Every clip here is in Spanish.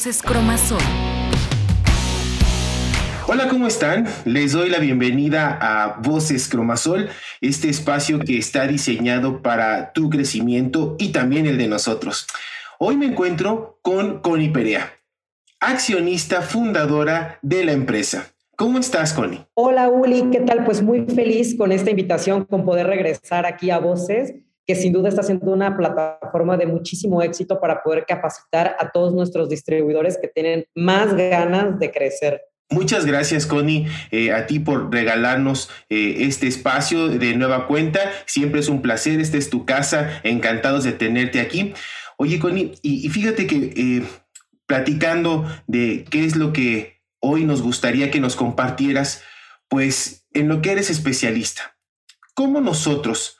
Voces Cromasol. Hola, ¿cómo están? Les doy la bienvenida a Voces Cromasol, este espacio que está diseñado para tu crecimiento y también el de nosotros. Hoy me encuentro con Connie Perea, accionista fundadora de la empresa. ¿Cómo estás, Connie? Hola, Uli, ¿qué tal? Pues muy feliz con esta invitación, con poder regresar aquí a Voces, que sin duda está siendo una plataforma de muchísimo éxito para poder capacitar a todos nuestros distribuidores que tienen más ganas de crecer. Muchas gracias, Connie, eh, a ti por regalarnos eh, este espacio de nueva cuenta. Siempre es un placer, esta es tu casa, encantados de tenerte aquí. Oye, Connie, y, fíjate que eh, platicando de qué es lo que hoy nos gustaría que nos compartieras, pues en lo que eres especialista. ¿Cómo nosotros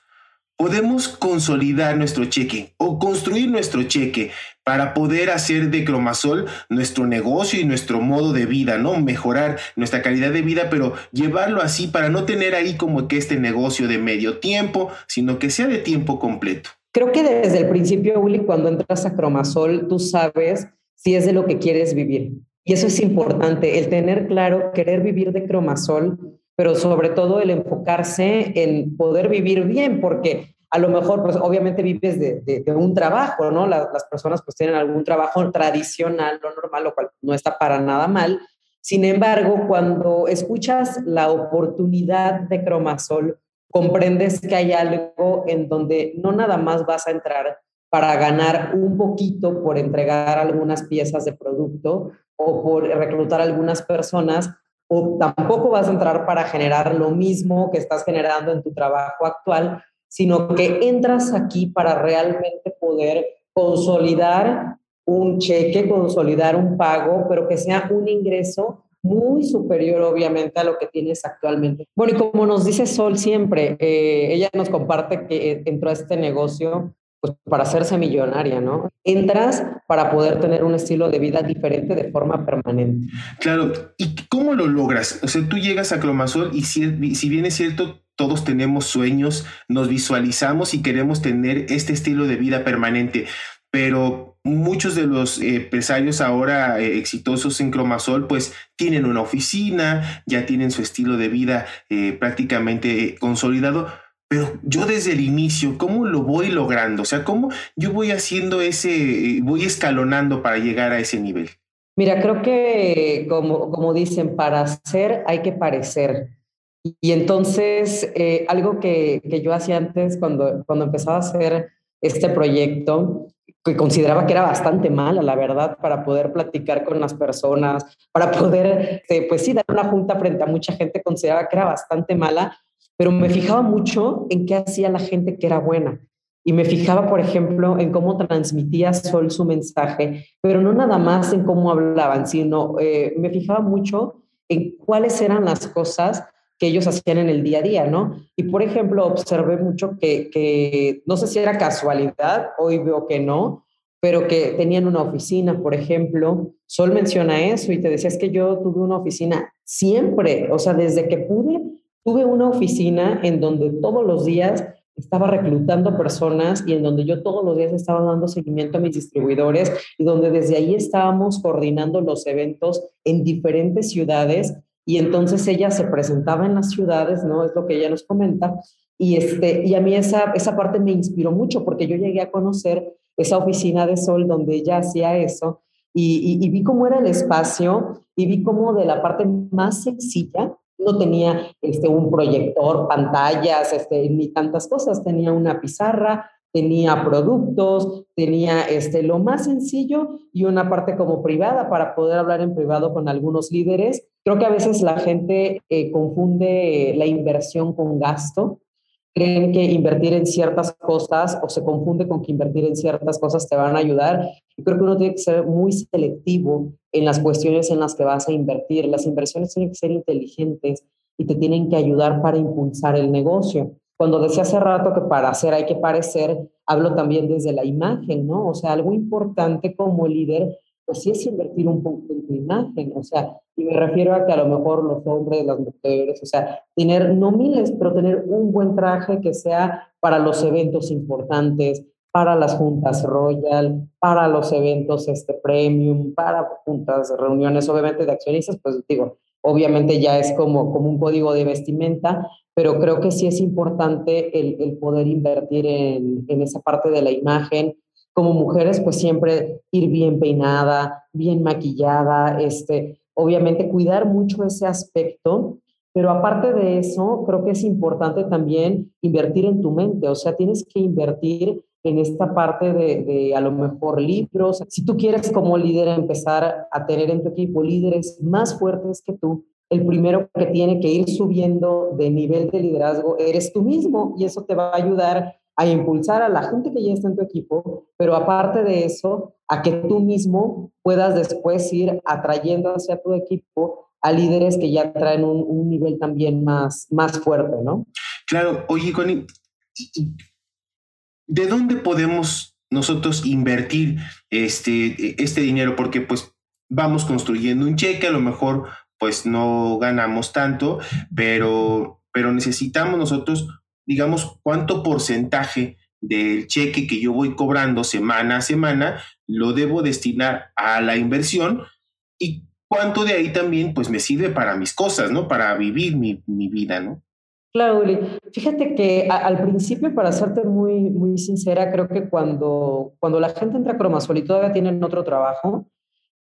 podemos consolidar nuestro cheque o construir nuestro cheque para poder hacer de Cromasol nuestro negocio y nuestro modo de vida, ¿no? Mejorar nuestra calidad de vida, pero llevarlo así para no tener ahí como que este negocio de medio tiempo, sino que sea de tiempo completo. Creo que desde el principio, Willy, cuando entras a Cromasol, tú sabes si es de lo que quieres vivir. Y eso es importante, el tener claro, querer vivir de cromasol, pero sobre todo el enfocarse en poder vivir bien, porque a lo mejor, pues obviamente vives de, un trabajo, ¿no? Las, personas pues tienen algún trabajo tradicional, lo normal, lo cual no está para nada mal. Sin embargo, cuando escuchas la oportunidad de cromasol, comprendes que hay algo en donde no nada más vas a entrar para ganar un poquito por entregar algunas piezas de producto, o por reclutar algunas personas, o tampoco vas a entrar para generar lo mismo que estás generando en tu trabajo actual, sino que entras aquí para realmente poder consolidar un cheque, consolidar un pago, pero que sea un ingreso muy superior obviamente a lo que tienes actualmente. Bueno, y como nos dice Sol siempre, eh, ella nos comparte que entró a este negocio pues para hacerse millonaria, ¿no? Entras para poder tener un estilo de vida diferente de forma permanente. Claro, ¿y cómo lo logras? O sea, tú llegas a Cromasol y si, si bien es cierto, todos tenemos sueños, nos visualizamos y queremos tener este estilo de vida permanente, pero muchos de los empresarios ahora eh, exitosos en Cromasol pues tienen una oficina, ya tienen su estilo de vida eh, prácticamente consolidado, pero yo desde el inicio, ¿cómo lo voy logrando? O sea, ¿cómo yo voy haciendo ese, voy escalonando para llegar a ese nivel? Mira, creo que como, como dicen, para ser hay que parecer. Y entonces, eh, algo que, que, yo hacía antes cuando, cuando empezaba a hacer este proyecto, que consideraba que era bastante mala, la verdad, para poder platicar con las personas, para poder, este, pues sí, dar una junta frente a mucha gente, consideraba que era bastante mala, pero me fijaba mucho en qué hacía la gente que era buena. Y me fijaba, por ejemplo, en cómo transmitía Sol su mensaje, pero no nada más en cómo hablaban, sino eh, me fijaba mucho en cuáles eran las cosas que ellos hacían en el día a día, ¿no? Y por ejemplo, observé mucho que, que no sé si era casualidad, hoy veo que no, pero que tenían una oficina, por ejemplo. Sol menciona eso y te decía, es que yo tuve una oficina siempre, o sea, desde que pude, Tuve una oficina en donde todos los días estaba reclutando personas y en donde yo todos los días estaba dando seguimiento a mis distribuidores y donde desde ahí estábamos coordinando los eventos en diferentes ciudades y entonces ella se presentaba en las ciudades, ¿no? Es lo que ella nos comenta. Y, este, y a mí esa, esa parte me inspiró mucho porque yo llegué a conocer esa oficina de Sol donde ella hacía eso y, y, y vi cómo era el espacio y vi cómo de la parte más sencilla no tenía este, un proyector, pantallas, este, ni tantas cosas, tenía una pizarra, tenía productos, tenía este, lo más sencillo y una parte como privada para poder hablar en privado con algunos líderes. Creo que a veces la gente eh, confunde la inversión con gasto creen que invertir en ciertas cosas o se confunde con que invertir en ciertas cosas te van a ayudar. Yo creo que uno tiene que ser muy selectivo en las cuestiones en las que vas a invertir. Las inversiones tienen que ser inteligentes y te tienen que ayudar para impulsar el negocio. Cuando decía hace rato que para hacer hay que parecer, hablo también desde la imagen, ¿no? O sea, algo importante como líder pues sí es invertir un poco en tu imagen, o sea, y me refiero a que a lo mejor los hombres, las mujeres, o sea, tener, no miles, pero tener un buen traje que sea para los eventos importantes, para las juntas Royal, para los eventos este, premium, para juntas, reuniones obviamente de accionistas, pues digo, obviamente ya es como, como un código de vestimenta, pero creo que sí es importante el, el poder invertir en, en, esa parte de la imagen. Como mujeres, pues siempre ir bien peinada, bien maquillada, este, obviamente cuidar mucho ese aspecto, pero aparte de eso, creo que es importante también invertir en tu mente, o sea, tienes que invertir en esta parte de, de, a lo mejor libros. Si tú quieres como líder empezar a tener en tu equipo líderes más fuertes que tú, el primero que tiene que ir subiendo de nivel de liderazgo eres tú mismo y eso te va a ayudar a impulsar a la gente que ya está en tu equipo, pero aparte de eso, a que tú mismo puedas después ir atrayendo hacia tu equipo a líderes que ya traen un, nivel también más, más fuerte, ¿no? Claro, oye, Connie, ¿de dónde podemos nosotros invertir este, este dinero? Porque pues vamos construyendo un cheque, a lo mejor pues no ganamos tanto, pero, pero necesitamos nosotros, digamos, cuánto porcentaje del cheque que yo voy cobrando semana a semana lo debo destinar a la inversión y cuánto de ahí también pues me sirve para mis cosas, ¿no? Para vivir mi, mi vida, ¿no? Claro, Uli. Fíjate que al principio, para serte muy, muy sincera, creo que cuando, cuando la gente entra a Cromasol y todavía tienen otro trabajo,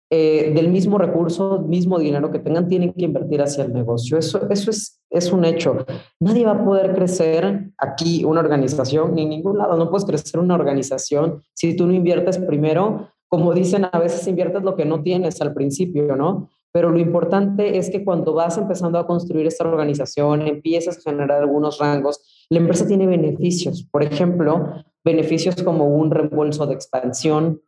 eh, del mismo recurso, mismo dinero que tengan, tienen que invertir hacia el negocio. Eso, eso es, es un hecho. Nadie va a poder crecer aquí una organización, ni en ningún lado. No puedes crecer una organización si tú no inviertes primero. Como dicen, a veces inviertes lo que no tienes al principio, ¿no? Pero lo importante es que cuando vas empezando a construir esta organización, empiezas a generar algunos rangos, la empresa tiene beneficios. Por ejemplo, beneficios como un reembolso de expansión,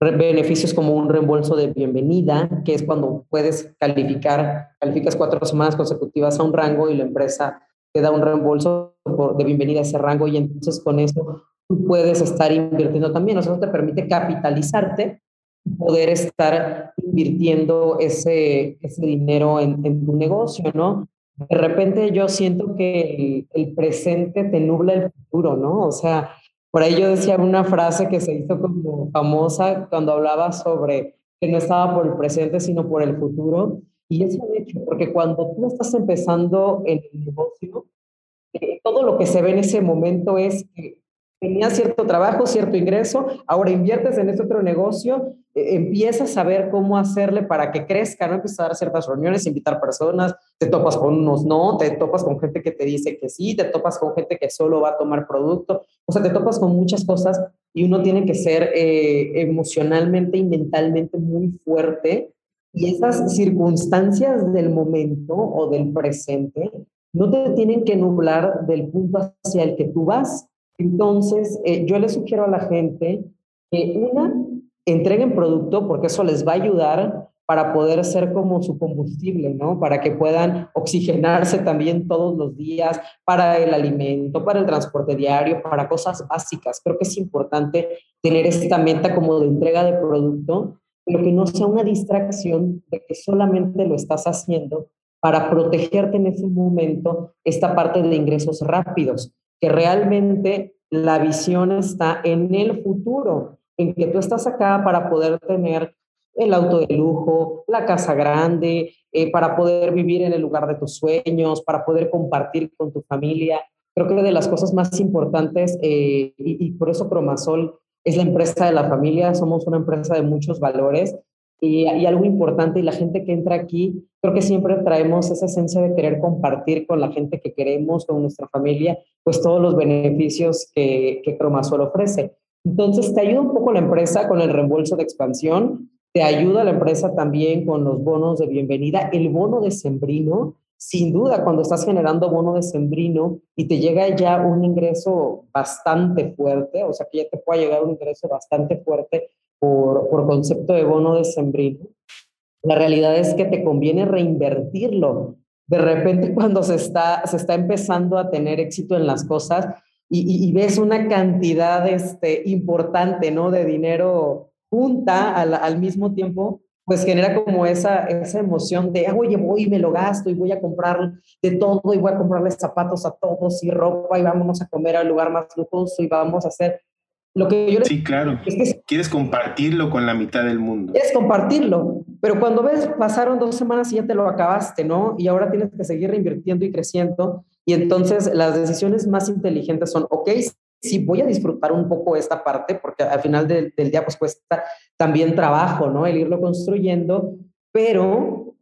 beneficios como un reembolso de bienvenida, que es cuando puedes calificar, calificas cuatro semanas consecutivas a un rango y la empresa te da un reembolso de bienvenida a ese rango y entonces con eso tú puedes estar invirtiendo también. eso te permite capitalizarte poder estar invirtiendo ese, ese dinero en, en, tu negocio, ¿no? De repente yo siento que el, el, presente te nubla el futuro, ¿no? O sea, por ahí yo decía una frase que se hizo como famosa cuando hablaba sobre que no estaba por el presente, sino por el futuro. Y es un hecho, porque cuando tú estás empezando en el negocio, eh, todo lo que se ve en ese momento es tenías cierto trabajo, cierto ingreso, ahora inviertes en este otro negocio, eh, empiezas a ver cómo hacerle para que crezca, ¿no? Empiezas a dar ciertas reuniones, invitar personas, te topas con unos no, te topas con gente que te dice que sí, te topas con gente que solo va a tomar producto, o sea, te topas con muchas cosas y uno tiene que ser eh, emocionalmente y mentalmente muy fuerte y esas circunstancias del momento o del presente no te tienen que nublar del punto hacia el que tú vas, entonces, eh, yo le sugiero a la gente que una, entreguen producto porque eso les va a ayudar para poder ser como su combustible, ¿no? Para que puedan oxigenarse también todos los días para el alimento, para el transporte diario, para cosas básicas. Creo que es importante tener esta meta como de entrega de producto, pero que no sea una distracción de que solamente lo estás haciendo para protegerte en ese momento esta parte de ingresos rápidos que realmente la visión está en el futuro, en que tú estás acá para poder tener el auto de lujo, la casa grande, eh, para poder vivir en el lugar de tus sueños, para poder compartir con tu familia. Creo que de las cosas más importantes, eh, y, y por eso Cromasol es la empresa de la familia, somos una empresa de muchos valores y, y, algo importante, y la gente que entra aquí, creo que siempre traemos esa esencia de querer compartir con la gente que queremos, con nuestra familia, pues todos los beneficios que, que Cromasol ofrece. Entonces, te ayuda un poco la empresa con el reembolso de expansión, te ayuda la empresa también con los bonos de bienvenida, el bono de sembrino, sin duda, cuando estás generando bono de sembrino y te llega ya un ingreso bastante fuerte, o sea que ya te puede llegar un ingreso bastante fuerte, por, concepto de bono de sembrino, la realidad es que te conviene reinvertirlo. De repente cuando se está, se está empezando a tener éxito en las cosas y, ves una cantidad este, importante ¿no? de dinero junta al, al mismo tiempo, pues genera como esa, esa emoción de, ah, oye, voy y me lo gasto y voy a comprar de todo y voy a comprarle zapatos a todos y ropa y vámonos a comer al lugar más lujoso y vamos a hacer Lo que yo sí, claro. quieres compartirlo con la mitad del mundo. Quieres compartirlo, pero cuando ves, pasaron dos semanas y ya te lo acabaste, ¿no? Y ahora tienes que seguir reinvirtiendo y creciendo. Y entonces las decisiones más inteligentes son, ok, sí voy a disfrutar un poco esta parte, porque al final del, del día pues cuesta también trabajo, ¿no? El irlo construyendo, pero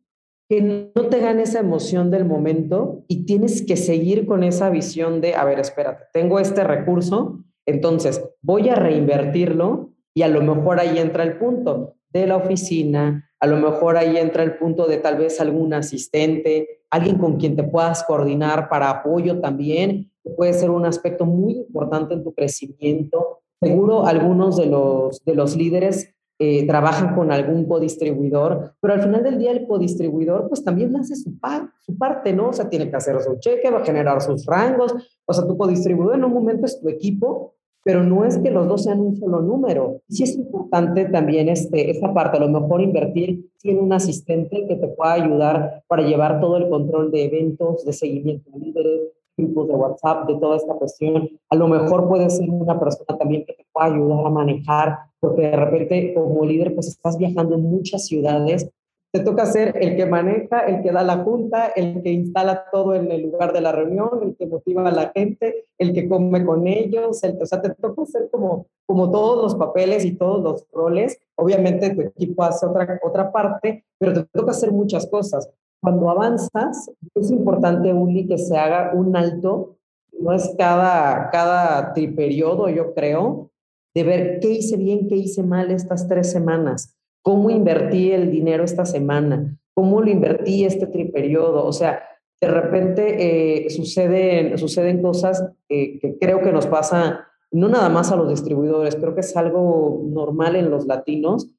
que no te gane esa emoción del momento y tienes que seguir con esa visión de, a ver, espérate, tengo este recurso, entonces voy a reinvertirlo y a lo mejor ahí entra el punto de la oficina, a lo mejor ahí entra el punto de tal vez algún asistente, alguien con quien te puedas coordinar para apoyo también, puede ser un aspecto muy importante en tu crecimiento. Seguro algunos de los, de los líderes eh, trabajan con algún codistribuidor, pero al final del día el codistribuidor pues también hace su, su parte, ¿no? O sea, tiene que hacer su cheque, va a generar sus rangos, o sea, tu codistribuidor en un momento es tu equipo, pero no es que los dos sean un solo número. Sí es importante también este, esta parte, a lo mejor invertir en un asistente que te pueda ayudar para llevar todo el control de eventos, de seguimiento de líderes, grupos de WhatsApp, de toda esta cuestión. A lo mejor puede ser una persona también que te pueda ayudar a manejar, porque de repente como líder pues estás viajando en muchas ciudades. Te toca ser el que maneja, el que da la junta, el que instala todo en el lugar de la reunión, el que motiva a la gente, el que come con ellos. El, o sea, te toca hacer como, como todos los papeles y todos los roles. Obviamente tu equipo hace otra, otra parte, pero te toca hacer muchas cosas cuando avanzas, es importante, Uli, que se haga un alto, no es cada, cada triperiodo, yo creo, de ver qué hice bien, qué hice mal estas tres semanas, cómo invertí el dinero esta semana, cómo lo invertí este triperiodo, o sea, de repente eh, suceden, suceden cosas eh, que creo que nos pasa no nada más a los distribuidores, creo que es algo normal en los latinos,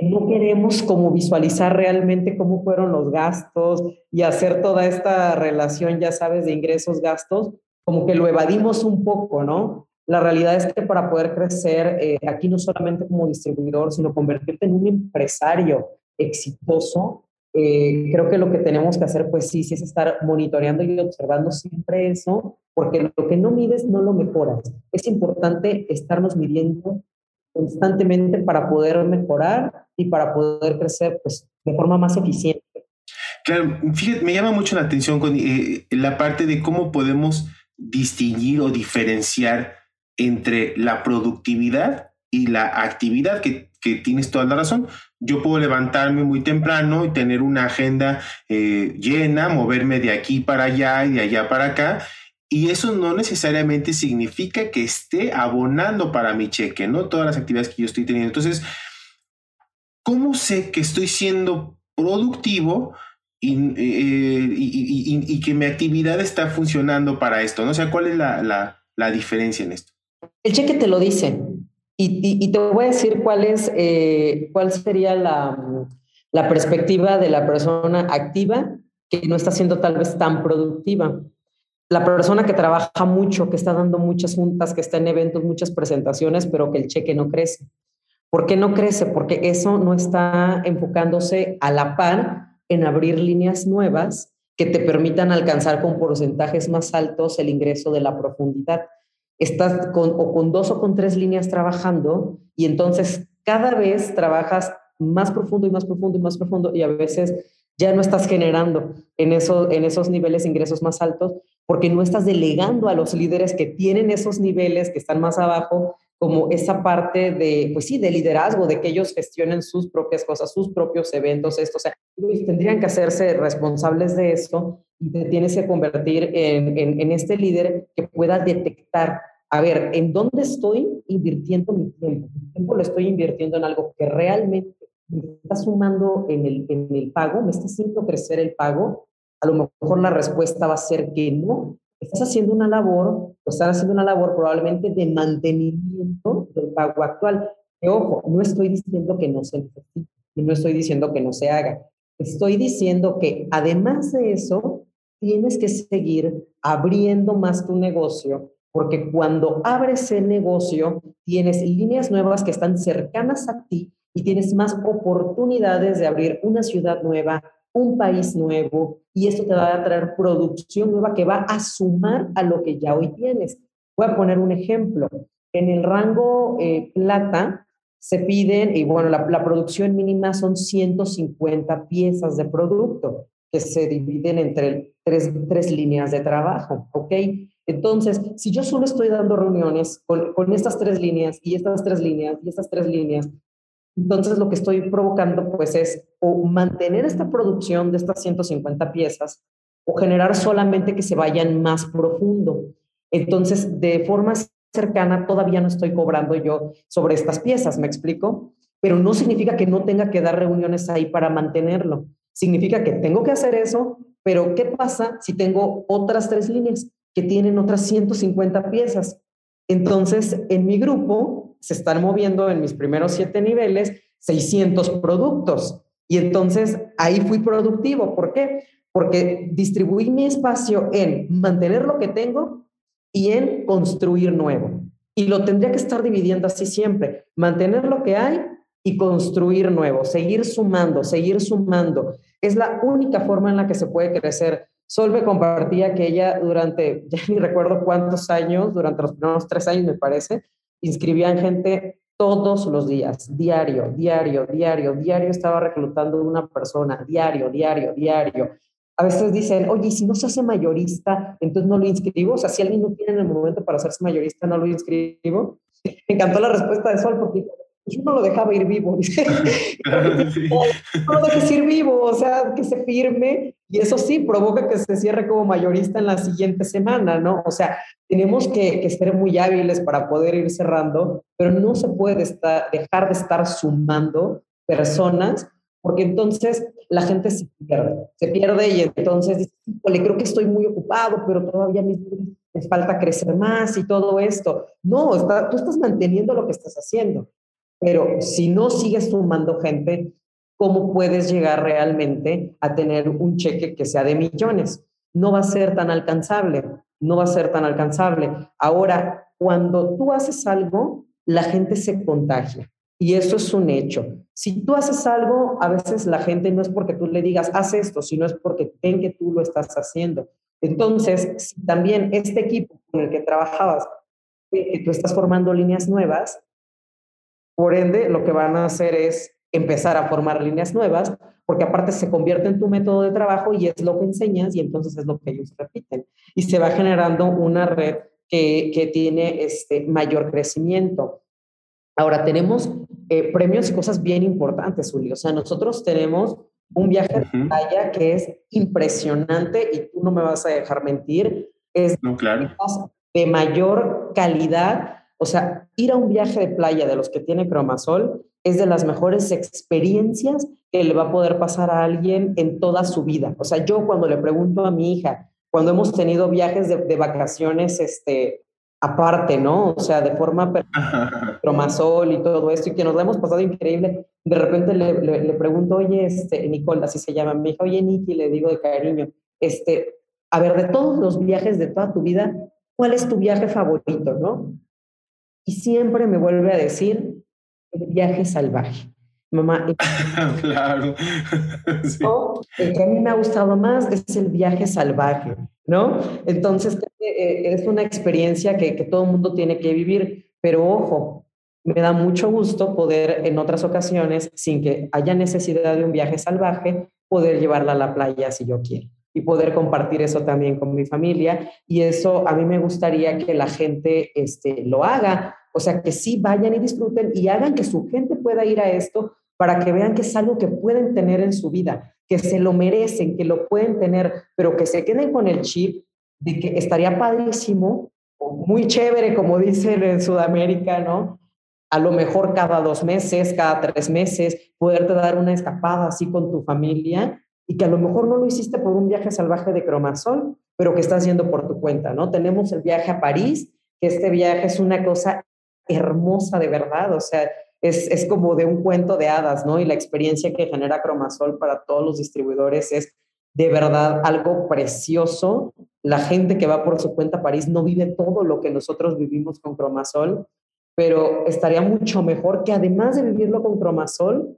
no queremos como visualizar realmente cómo fueron los gastos y hacer toda esta relación, ya sabes, de ingresos, gastos, como que lo evadimos un poco, ¿no? La realidad es que para poder crecer eh, aquí no solamente como distribuidor, sino convertirte en un empresario exitoso, eh, creo que lo que tenemos que hacer, pues sí, sí es estar monitoreando y observando siempre eso, porque lo que no mides no lo mejoras. Es importante estarnos midiendo constantemente para poder mejorar y para poder crecer pues, de forma más eficiente. Claro, fíjate, me llama mucho la atención eh, la parte de cómo podemos distinguir o diferenciar entre la productividad y la actividad, que, que, tienes toda la razón. Yo puedo levantarme muy temprano y tener una agenda eh, llena, moverme de aquí para allá y de allá para acá, y eso no necesariamente significa que esté abonando para mi cheque, ¿no? Todas las actividades que yo estoy teniendo. Entonces, ¿cómo sé que estoy siendo productivo y, eh, que mi actividad está funcionando para esto? ¿no? O sea, ¿cuál es la, diferencia en esto? El cheque te lo dice. Y, te voy a decir cuál es, eh, cuál sería la, la perspectiva de la persona activa que no está siendo tal vez tan productiva la persona que trabaja mucho, que está dando muchas juntas, que está en eventos, muchas presentaciones, pero que el cheque no crece. ¿Por qué no crece? Porque eso no está enfocándose a la par en abrir líneas nuevas que te permitan alcanzar con porcentajes más altos el ingreso de la profundidad. Estás con, o con dos o con tres líneas trabajando y entonces cada vez trabajas más profundo y más profundo y más profundo y a veces ya no estás generando en, eso, en esos niveles ingresos más altos porque no estás delegando a los líderes que tienen esos niveles, que están más abajo, como esa parte de, pues sí, de liderazgo, de que ellos gestionen sus propias cosas, sus propios eventos, esto, o sea, tendrían que hacerse responsables de esto y te tienes que convertir en, en, en este líder que pueda detectar, a ver, ¿en dónde estoy invirtiendo mi tiempo? Mi tiempo lo estoy invirtiendo en algo que realmente me está sumando en el, en el pago, me está haciendo crecer el pago, a lo mejor la respuesta va a ser que no. Estás haciendo una labor, o estás haciendo una labor probablemente de mantenimiento del pago actual. Ojo, no estoy diciendo que no se necesite y no estoy diciendo que no se haga. Estoy diciendo que además de eso, tienes que seguir abriendo más tu negocio, porque cuando abres el negocio, tienes líneas nuevas que están cercanas a ti y tienes más oportunidades de abrir una ciudad nueva, un país nuevo, y esto te va a traer producción nueva que va a sumar a lo que ya hoy tienes. Voy a poner un ejemplo. En el rango eh, plata se piden, y bueno, la, la, producción mínima son 150 piezas de producto que se dividen entre tres, tres líneas de trabajo, ¿ok? Entonces, si yo solo estoy dando reuniones con, estas tres líneas y estas tres líneas y estas tres líneas, entonces lo que estoy provocando pues es o mantener esta producción de estas 150 piezas o generar solamente que se vayan más profundo. Entonces, de forma cercana todavía no estoy cobrando yo sobre estas piezas, ¿me explico? Pero no significa que no tenga que dar reuniones ahí para mantenerlo. Significa que tengo que hacer eso, pero ¿qué pasa si tengo otras tres líneas que tienen otras 150 piezas? Entonces, en mi grupo se están moviendo en mis primeros siete niveles 600 productos. Y entonces ahí fui productivo. ¿Por qué? Porque distribuí mi espacio en mantener lo que tengo y en construir nuevo. Y lo tendría que estar dividiendo así siempre, mantener lo que hay y construir nuevo, seguir sumando, seguir sumando. Es la única forma en la que se puede crecer. Solve compartía que ella durante, ya ni recuerdo cuántos años, durante los primeros tres años me parece, inscribían gente todos los días, diario, diario, diario, diario estaba reclutando una persona, diario, diario, diario a veces dicen, oye, si no se hace mayorista, entonces no lo inscribo. O sea, si alguien no tiene en el momento para hacerse mayorista, no lo inscribo. Me encantó la respuesta de Sol porque yo no lo dejaba ir vivo. no lo dejes ir vivo, o sea, que se firme. Y eso sí, provoca que se cierre como mayorista en la siguiente semana, ¿no? O sea, tenemos que, que ser muy hábiles para poder ir cerrando, pero no se puede estar, dejar de estar sumando personas porque entonces la gente se pierde, se pierde y entonces dice, creo que estoy muy ocupado, pero todavía me, falta crecer más y todo esto. No, tú estás manteniendo lo que estás haciendo, pero si no sigues sumando gente, ¿cómo puedes llegar realmente a tener un cheque que sea de millones? No va a ser tan alcanzable, no va a ser tan alcanzable. Ahora, cuando tú haces algo, la gente se contagia. Y eso es un hecho. Si tú haces algo, a veces la gente no es porque tú le digas, haz esto, sino es porque ven que tú lo estás haciendo. Entonces, también este equipo con el que trabajabas, que tú estás formando líneas nuevas, por ende, lo que van a hacer es empezar a formar líneas nuevas, porque aparte se convierte en tu método de trabajo y es lo que enseñas y entonces es lo que ellos repiten. Y se va generando una red que, que tiene este mayor crecimiento. Ahora, tenemos eh, premios y cosas bien importantes, Julio. O sea, nosotros tenemos un viaje de playa que es impresionante y tú no me vas a dejar mentir. Es no, claro. de mayor calidad. O sea, ir a un viaje de playa de los que tiene Cromasol es de las mejores experiencias que le va a poder pasar a alguien en toda su vida. O sea, yo cuando le pregunto a mi hija, cuando hemos tenido viajes de, de vacaciones, este, aparte, ¿no? O sea, de forma cromasol y todo esto, y que nos lo hemos pasado increíble. De repente le, le, pregunto, oye, este, Nicole, así se llama, mi hija, oye, Niki, le digo de cariño, este, a ver, de todos los viajes de toda tu vida, ¿cuál es tu viaje favorito, no? Y siempre me vuelve a decir, el viaje salvaje. Mamá, claro. el que a mí me ha gustado más es el viaje salvaje, ¿no? Entonces, eh, es una experiencia que, que todo el mundo tiene que vivir, pero ojo, me da mucho gusto poder en otras ocasiones, sin que haya necesidad de un viaje salvaje, poder llevarla a la playa si yo quiero y poder compartir eso también con mi familia. Y eso a mí me gustaría que la gente este, lo haga, o sea, que sí vayan y disfruten y hagan que su gente pueda ir a esto para que vean que es algo que pueden tener en su vida, que se lo merecen, que lo pueden tener, pero que se queden con el chip de que estaría padrísimo, muy chévere, como dicen en Sudamérica, ¿no? A lo mejor cada dos meses, cada tres meses, poderte dar una escapada así con tu familia y que a lo mejor no lo hiciste por un viaje salvaje de cromasol, pero que estás haciendo por tu cuenta, ¿no? Tenemos el viaje a París, que este viaje es una cosa hermosa de verdad, o sea, es, es, como de un cuento de hadas, ¿no? Y la experiencia que genera Cromasol para todos los distribuidores es de verdad algo precioso. La gente que va por su cuenta a París no vive todo lo que nosotros vivimos con Cromasol, pero estaría mucho mejor que además de vivirlo con Cromasol,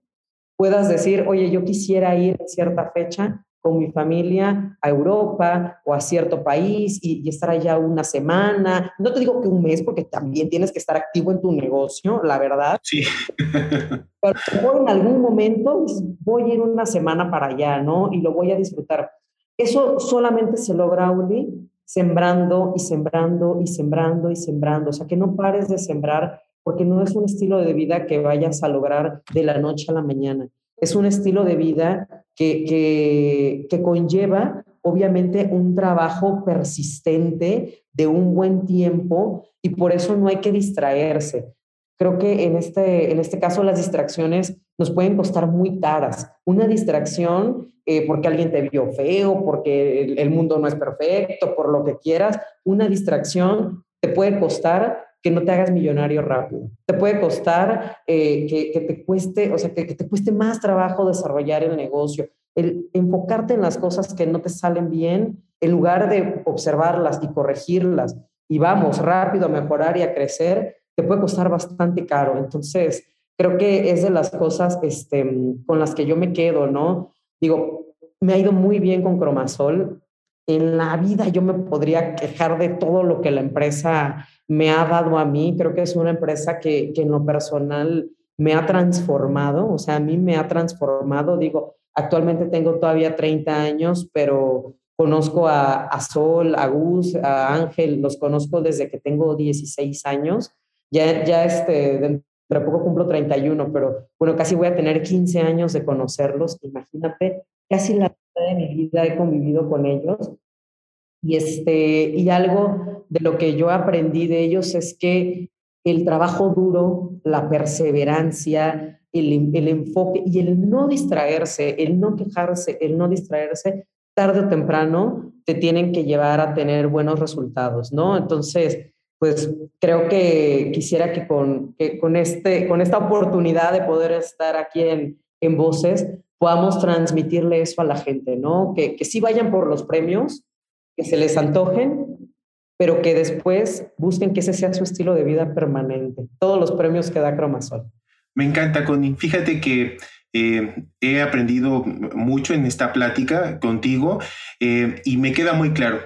puedas decir, oye, yo quisiera ir en cierta fecha con mi familia a Europa o a cierto país y, estar allá una semana. No te digo que un mes, porque también tienes que estar activo en tu negocio, la verdad. Sí. Pero en algún momento voy a ir una semana para allá, ¿no? Y lo voy a disfrutar. Eso solamente se logra, Uli, sembrando y sembrando y sembrando y sembrando. O sea, que no pares de sembrar porque no es un estilo de vida que vayas a lograr de la noche a la mañana. Es un estilo de vida que, que, conlleva obviamente un trabajo persistente de un buen tiempo y por eso no hay que distraerse. Creo que en este, en este caso las distracciones nos pueden costar muy caras. Una distracción eh, porque alguien te vio feo, porque el, el mundo no es perfecto, por lo que quieras, una distracción te puede costar que no te hagas millonario rápido. Te puede costar eh, que, te cueste, o sea, que, te cueste más trabajo desarrollar el negocio, el enfocarte en las cosas que no te salen bien, en lugar de observarlas y corregirlas y vamos rápido a mejorar y a crecer, te puede costar bastante caro. Entonces, creo que es de las cosas este, con las que yo me quedo, ¿no? Digo, me ha ido muy bien con Cromasol. En la vida yo me podría quejar de todo lo que la empresa me ha dado a mí. Creo que es una empresa que, en lo personal me ha transformado, o sea, a mí me ha transformado. Digo, actualmente tengo todavía 30 años, pero conozco a, Sol, a Gus, a Ángel, los conozco desde que tengo 16 años. Ya, ya este, dentro de poco cumplo 31, pero bueno, casi voy a tener 15 años de conocerlos. Imagínate, casi la de mi vida he convivido con ellos y, este, y algo de lo que yo aprendí de ellos es que el trabajo duro, la perseverancia, el, el, enfoque y el no distraerse, el no quejarse, el no distraerse, tarde o temprano te tienen que llevar a tener buenos resultados, ¿no? Entonces, pues creo que quisiera que con, que con, este, con esta oportunidad de poder estar aquí en, en Voces, podamos transmitirle eso a la gente, ¿no? Que, que sí vayan por los premios, que se les antojen, pero que después busquen que ese sea su estilo de vida permanente. Todos los premios que da Cromasol. Me encanta, Connie. Fíjate que eh, he aprendido mucho en esta plática contigo eh, y me queda muy claro.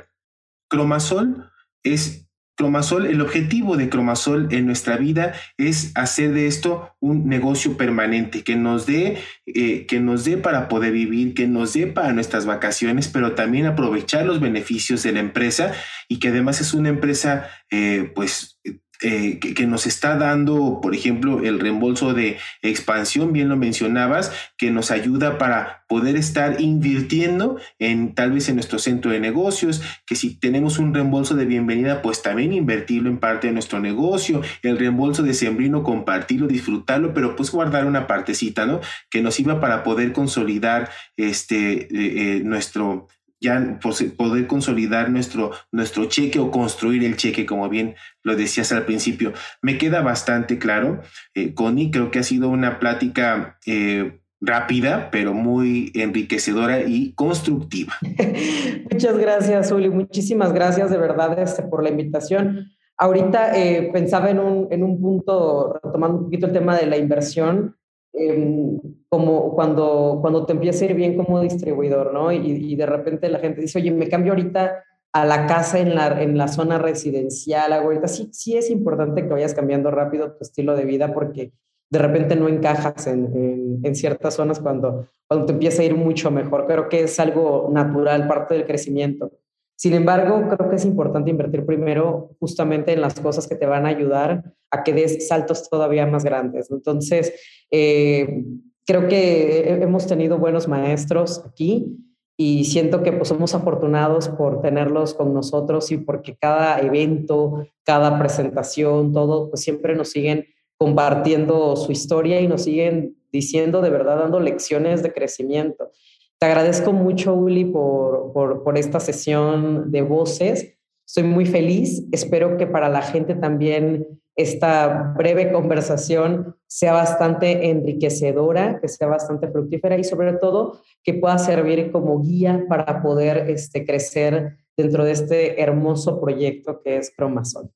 Cromasol es Cromasol, el objetivo de Cromasol en nuestra vida es hacer de esto un negocio permanente, que nos dé, eh, que nos dé para poder vivir, que nos dé para nuestras vacaciones, pero también aprovechar los beneficios de la empresa y que además es una empresa, eh, pues, eh, que, nos está dando, por ejemplo, el reembolso de expansión, bien lo mencionabas, que nos ayuda para poder estar invirtiendo en tal vez en nuestro centro de negocios, que si tenemos un reembolso de bienvenida, pues también invertirlo en parte de nuestro negocio, el reembolso de sembrino, compartirlo, disfrutarlo, pero pues guardar una partecita, ¿no? Que nos sirva para poder consolidar este, eh, eh, nuestro ya poder consolidar nuestro, nuestro cheque o construir el cheque, como bien lo decías al principio. Me queda bastante claro, eh, Connie, creo que ha sido una plática eh, rápida, pero muy enriquecedora y constructiva. Muchas gracias, Uli. Muchísimas gracias de verdad este, por la invitación. Ahorita eh, pensaba en un, en un punto, retomando un poquito el tema de la inversión, Em, como cuando, cuando te empieza a ir bien como distribuidor, ¿no? Y, de repente la gente dice, oye, me cambio ahorita a la casa en la, en la zona residencial, ahorita sí, sí es importante que vayas cambiando rápido tu estilo de vida porque de repente no encajas en, en, en ciertas zonas cuando, cuando te empieza a ir mucho mejor. Creo que es algo natural, parte del crecimiento. Sin embargo, creo que es importante invertir primero justamente en las cosas que te van a ayudar a que des saltos todavía más grandes. Entonces, eh, creo que hemos tenido buenos maestros aquí y siento que pues, somos afortunados por tenerlos con nosotros y porque cada evento, cada presentación, todo, pues siempre nos siguen compartiendo su historia y nos siguen diciendo de verdad, dando lecciones de crecimiento. Te agradezco mucho, Uli, por, por, esta sesión de voces. Estoy muy feliz. Espero que para la gente también esta breve conversación sea bastante enriquecedora, que sea bastante fructífera y sobre todo que pueda servir como guía para poder este, crecer dentro de este hermoso proyecto que es Cromasol.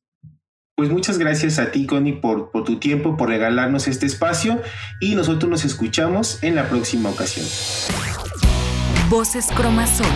Pues muchas gracias a ti, Connie, por, por tu tiempo, por regalarnos este espacio y nosotros nos escuchamos en la próxima ocasión. Voces Cromazón.